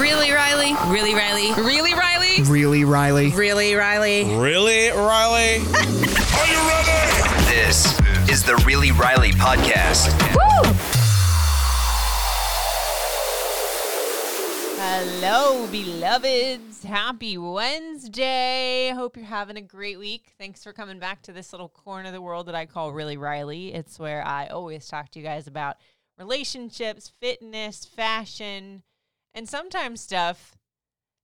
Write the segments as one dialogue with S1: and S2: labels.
S1: Really, Riley? Really, Riley? Really, Riley?
S2: Really, Riley?
S1: Really, Riley?
S3: Really, Riley? Are you ready?
S4: This is the Really Riley podcast.
S5: Hello, beloveds. Happy Wednesday. Hope you're having a great week. Thanks for coming back to this little corner of the world that I call Really Riley. It's where I always talk to you guys about relationships, fitness, fashion, and sometimes stuff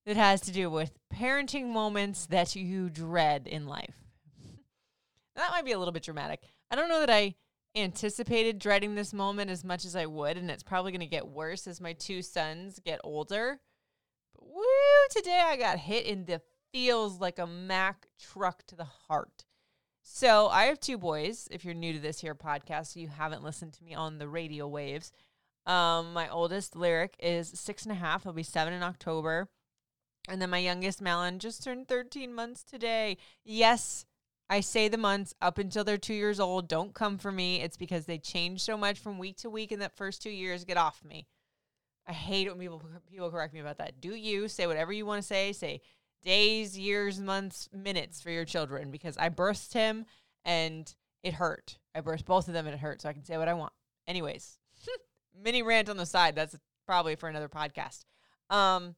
S5: that has to do with parenting moments that you dread in life. that might be a little bit dramatic. I don't know that I anticipated dreading this moment as much as I would, and it's probably going to get worse as my two sons get older. But woo, today I got hit in the feels like a Mack truck to the heart. So I have two boys. If you're new to this here podcast, you haven't listened to me on the radio waves. Um, my oldest lyric is six and a half. He'll be seven in October. And then my youngest Malin just turned 13 months today. Yes, I say the months up until they're two years old. Don't come for me. It's because they change so much from week to week in that first two years. Get off me. I hate it when people people correct me about that. Do you say whatever you want to say? Say days, years, months, minutes for your children because I birthed him and it hurt. I birthed both of them and it hurt, so I can say what I want. Anyways, mini rant on the side. That's probably for another podcast. Um,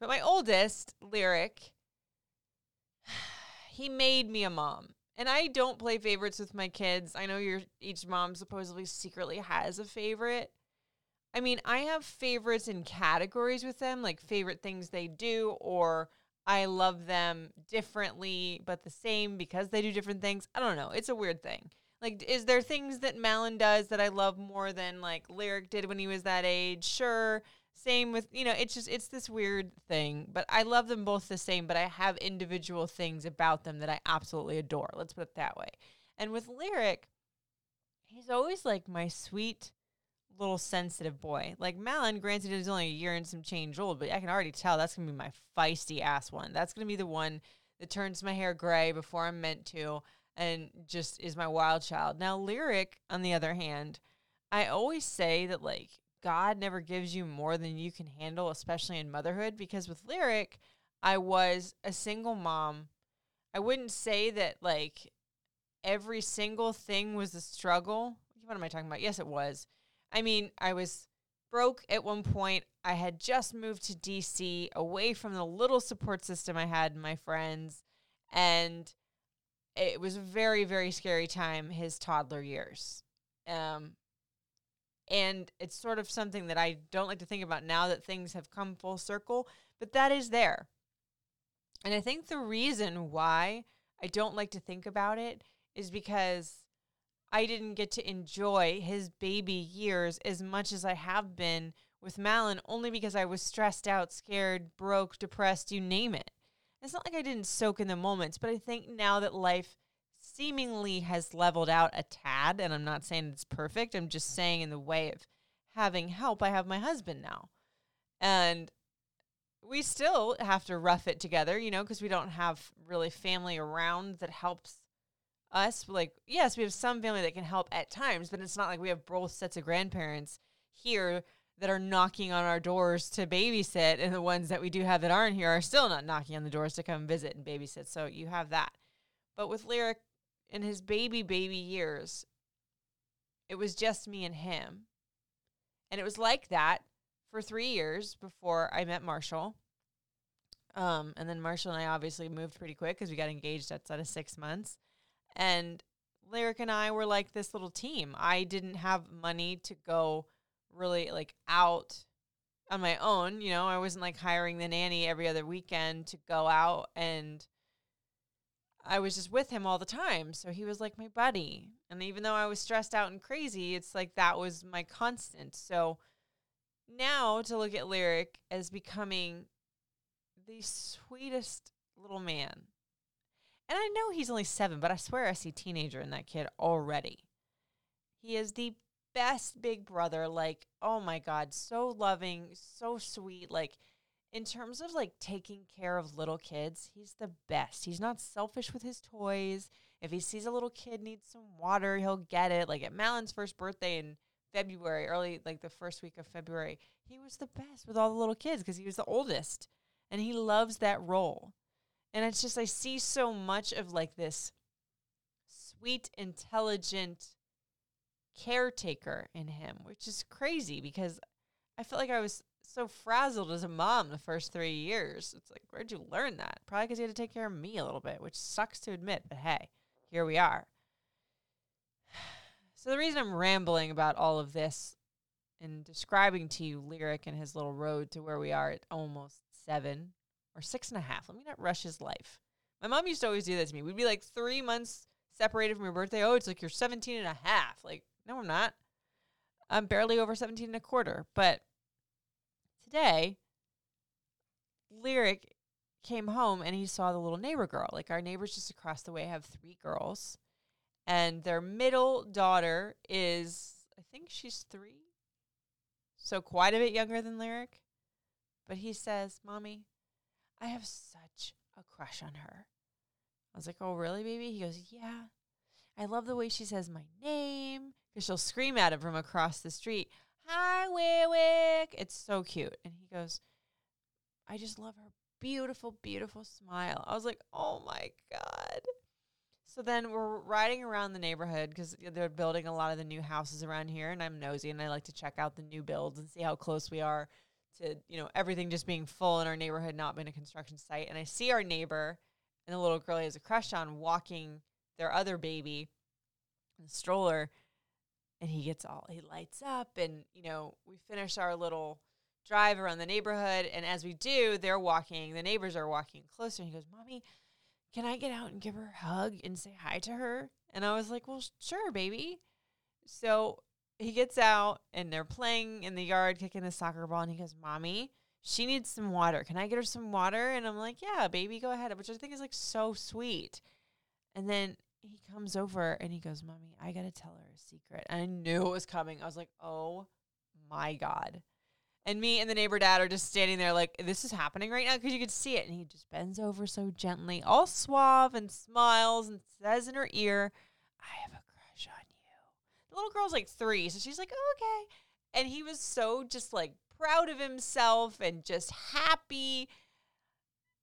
S5: but my oldest lyric, he made me a mom. And I don't play favorites with my kids. I know your each mom supposedly secretly has a favorite. I mean, I have favorites in categories with them, like favorite things they do, or I love them differently but the same because they do different things. I don't know. It's a weird thing. Like, is there things that Malin does that I love more than like Lyric did when he was that age? Sure. Same with, you know, it's just, it's this weird thing. But I love them both the same, but I have individual things about them that I absolutely adore. Let's put it that way. And with Lyric, he's always like my sweet little sensitive boy. Like Malin, granted, he's only a year and some change old, but I can already tell that's to be my feisty ass one. That's to be the one that turns my hair gray before I'm meant to and just is my wild child. Now, lyric, on the other hand, I always say that like God never gives you more than you can handle, especially in motherhood, because with lyric, I was a single mom. I wouldn't say that like every single thing was a struggle. What am I talking about? Yes, it was. I mean, I was broke at one point. I had just moved to DC away from the little support system I had, my friends, and it was a very very scary time his toddler years um and it's sort of something that I don't like to think about now that things have come full circle but that is there and I think the reason why I don't like to think about it is because I didn't get to enjoy his baby years as much as I have been with Malin only because I was stressed out, scared, broke, depressed, you name it. It's not like I didn't soak in the moments, but I think now that life seemingly has leveled out a tad, and I'm not saying it's perfect, I'm just saying in the way of having help, I have my husband now. And we still have to rough it together, you know, because we don't have really family around that helps us. Like, yes, we have some family that can help at times, but it's not like we have both sets of grandparents here that are knocking on our doors to babysit, and the ones that we do have that aren't here are still not knocking on the doors to come visit and babysit. So you have that. But with Lyric in his baby, baby years, it was just me and him. And it was like that for three years before I met Marshall. Um, and then Marshall and I obviously moved pretty quick because we got engaged outside of six months. And Lyric and I were like this little team. I didn't have money to go really like out on my own. You know, I wasn't like hiring the nanny every other weekend to go out and I was just with him all the time. So he was like my buddy. And even though I was stressed out and crazy, it's like that was my constant. So now to look at Lyric as becoming the sweetest little man. And I know he's only seven, but I swear I see teenager in that kid already. He is the best big brother. Like, oh my God, so loving, so sweet. Like, in terms of like taking care of little kids, he's the best. He's not selfish with his toys. If he sees a little kid needs some water, he'll get it. Like at Malin's first birthday in February, early like the first week of February, he was the best with all the little kids because he was the oldest and he loves that role. And it's just I see so much of like this sweet, intelligent caretaker in him, which is crazy because I felt like I was so frazzled as a mom the first three years. It's like, where'd you learn that? Probably because you had to take care of me a little bit, which sucks to admit, but hey, here we are. So, the reason I'm rambling about all of this and describing to you Lyric and his little road to where we are at almost seven or six and a half, let me not rush his life. My mom used to always do that to me. We'd be like three months separated from your birthday. Oh, it's like you're 17 and a half. Like, no, I'm not. I'm barely over 17 and a quarter. But today, Lyric came home and he saw the little neighbor girl. Like our neighbors just across the way have three girls, and their middle daughter is, I think she's three. So quite a bit younger than Lyric. But he says, Mommy, I have such a crush on her. I was like, Oh, really, baby? He goes, Yeah. I love the way she says my name because she'll scream at him from across the street, Hi, Wiwick. It's so cute. And he goes, I just love her beautiful, beautiful smile. I was like, Oh my God. So then we're riding around the neighborhood because they're building a lot of the new houses around here, and I'm nosy and I like to check out the new builds and see how close we are to you know everything just being full in our neighborhood, not being a construction site. And I see our neighbor and the little girl he has a crush on walking their other baby in the stroller, and he gets all he lights up, and you know we finish our little drive around the neighborhood, and as we do, they're walking. The neighbors are walking closer. And he goes, "Mommy." can I get out and give her a hug and say hi to her? And I was like, well, sure, baby. So he gets out and they're playing in the yard, kicking a soccer ball. And he goes, Mommy, she needs some water. Can I get her some water? And I'm like, Yeah, baby, go ahead. Which I think is like so sweet. And then he comes over and he goes, Mommy, I got to tell her a secret. And I knew it was coming. I was like, Oh my God. And me and the neighbor dad are just standing there like, this is happening right now because you could see it. And he just bends over so gently, all suave and smiles and says in her ear, I have a crush on you. The little girl's like three. So she's like, oh, okay. And he was so just like proud of himself and just happy.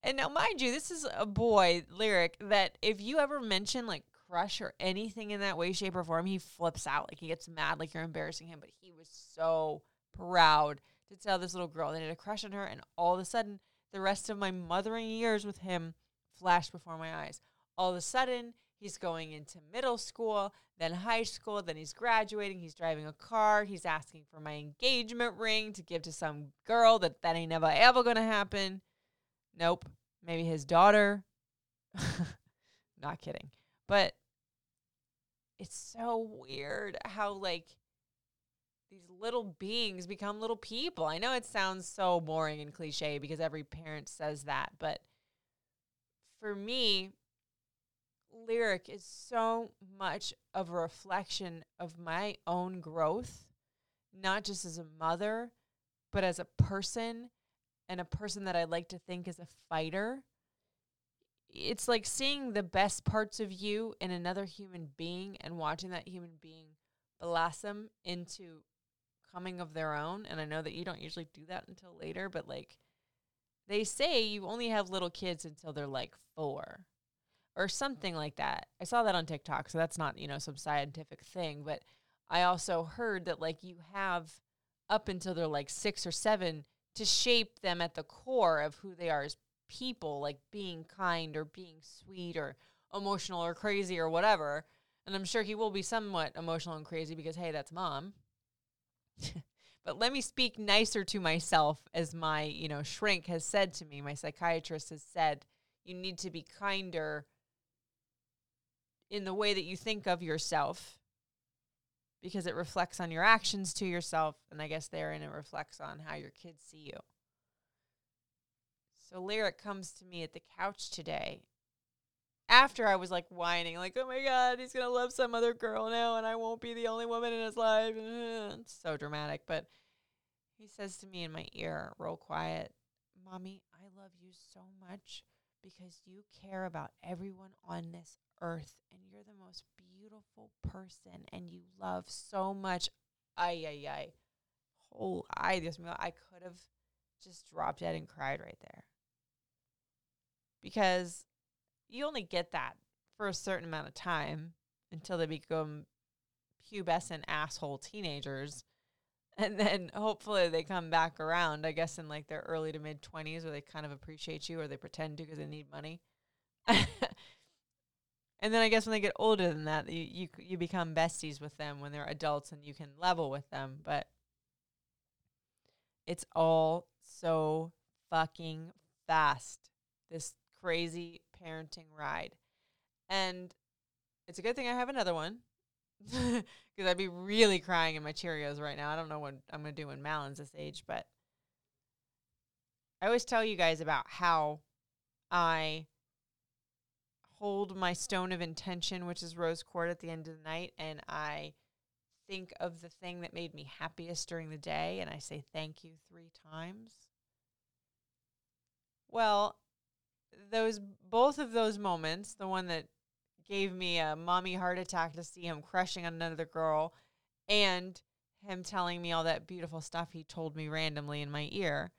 S5: And now, mind you, this is a boy lyric that if you ever mention like crush or anything in that way, shape, or form, he flips out. Like he gets mad, like you're embarrassing him. But he was so proud to tell this little girl that I had a crush on her, and all of a sudden, the rest of my mothering years with him flashed before my eyes. All of a sudden, he's going into middle school, then high school, then he's graduating, he's driving a car, he's asking for my engagement ring to give to some girl that that ain't never ever gonna happen. Nope. Maybe his daughter. Not kidding. But it's so weird how like these little beings become little people. I know it sounds so boring and cliche because every parent says that, but for me, lyric is so much of a reflection of my own growth, not just as a mother, but as a person and a person that I like to think is a fighter. It's like seeing the best parts of you in another human being and watching that human being blossom into coming of their own. And I know that you don't usually do that until later, but like they say you only have little kids until they're like four or something like that. I saw that on TikTok, so that's not, you know, some scientific thing, but I also heard that like you have up until they're like 6 or 7 to shape them at the core of who they are as people, like being kind or being sweet or emotional or crazy or whatever. And I'm sure he will be somewhat emotional and crazy because hey, that's mom. but let me speak nicer to myself as my, you know, shrink has said to me, my psychiatrist has said, you need to be kinder in the way that you think of yourself because it reflects on your actions to yourself. And I guess therein it reflects on how your kids see you. So Lyric comes to me at the couch today after I was like whining, like, oh my God, he's going to love some other girl now and I won't be the only woman in his life. It's so dramatic. But he says to me in my ear, real quiet, Mommy, I love you so much because you care about everyone on this earth and you're the most beautiful person and you love so much. Ay, ay, ay. Oh, I just, I could have just dropped dead and cried right there. Because you only get that for a certain amount of time until they become pubescent asshole teenagers. And then hopefully they come back around, I guess, in like their early to mid 20s where they kind of appreciate you or they pretend to because they need money. And then I guess when they get older than that, you, you you become besties with them when they're adults and you can level with them. But it's all so fucking fast. This crazy parenting ride. And it's a good thing I have another one. Because I'd be really crying in my Cheerios right now. I don't know what I'm going to do when Malin's this age, but I always tell you guys about how I hold my stone of intention, which is rose quartz, at the end of the night, and I think of the thing that made me happiest during the day, and I say thank you three times. Well, those both of those moments, the one that gave me a mommy heart attack to see him crushing on another girl, and him telling me all that beautiful stuff he told me randomly in my ear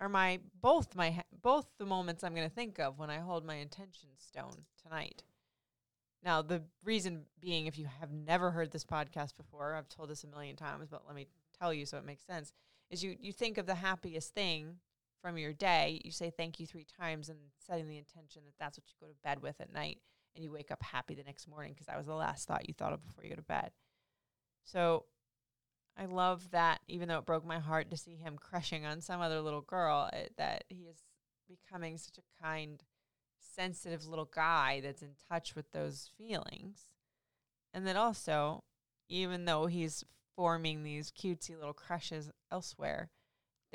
S5: are my both my both the moments I'm going to think of when I hold my intention stone tonight. Now, the reason being, if you have never heard this podcast before, I've told this a million times, but let me tell you so it makes sense. Is you you think of the happiest thing from your day, you say thank you three times, and setting the intention that that's what you go to bed with at night, and you wake up happy the next morning because that was the last thought you thought of before you go to bed. So I love that, even though it broke my heart to see him crushing on some other little girl, it, that he is becoming such a kind, sensitive little guy that's in touch with those feelings. And that also, even though he's forming these cutesy little crushes elsewhere,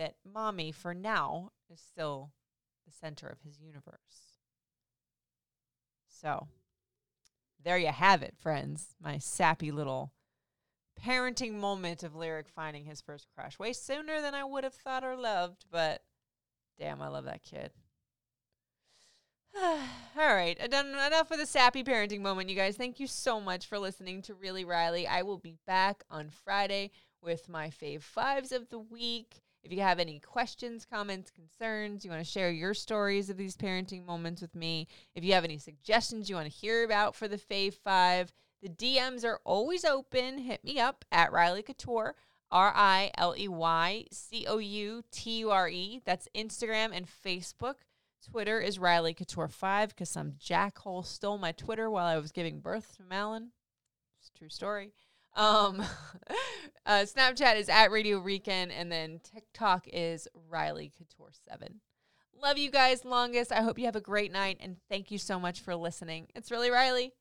S5: that mommy, for now, is still the center of his universe. So, there you have it, friends. My sappy little parenting moment of Lyric finding his first crush. Way sooner than I would have thought or loved, but damn, I love that kid. All right, done enough with the sappy parenting moment, you guys. Thank you so much for listening to Really Riley. I will be back on Friday with my fave fives of the week. If you have any questions, comments, concerns, you want to share your stories of these parenting moments with me, if you have any suggestions you want to hear about for the fave five, the DMs are always open. Hit me up at Riley Couture, R I L E Y C O U T U R E. That's Instagram and Facebook. Twitter is Riley Couture5 because some jackhole stole my Twitter while I was giving birth to Malin. It's a true story. Um, uh, Snapchat is at Radio Rican, and then TikTok is Riley Couture7. Love you guys longest. I hope you have a great night, and thank you so much for listening. It's really Riley.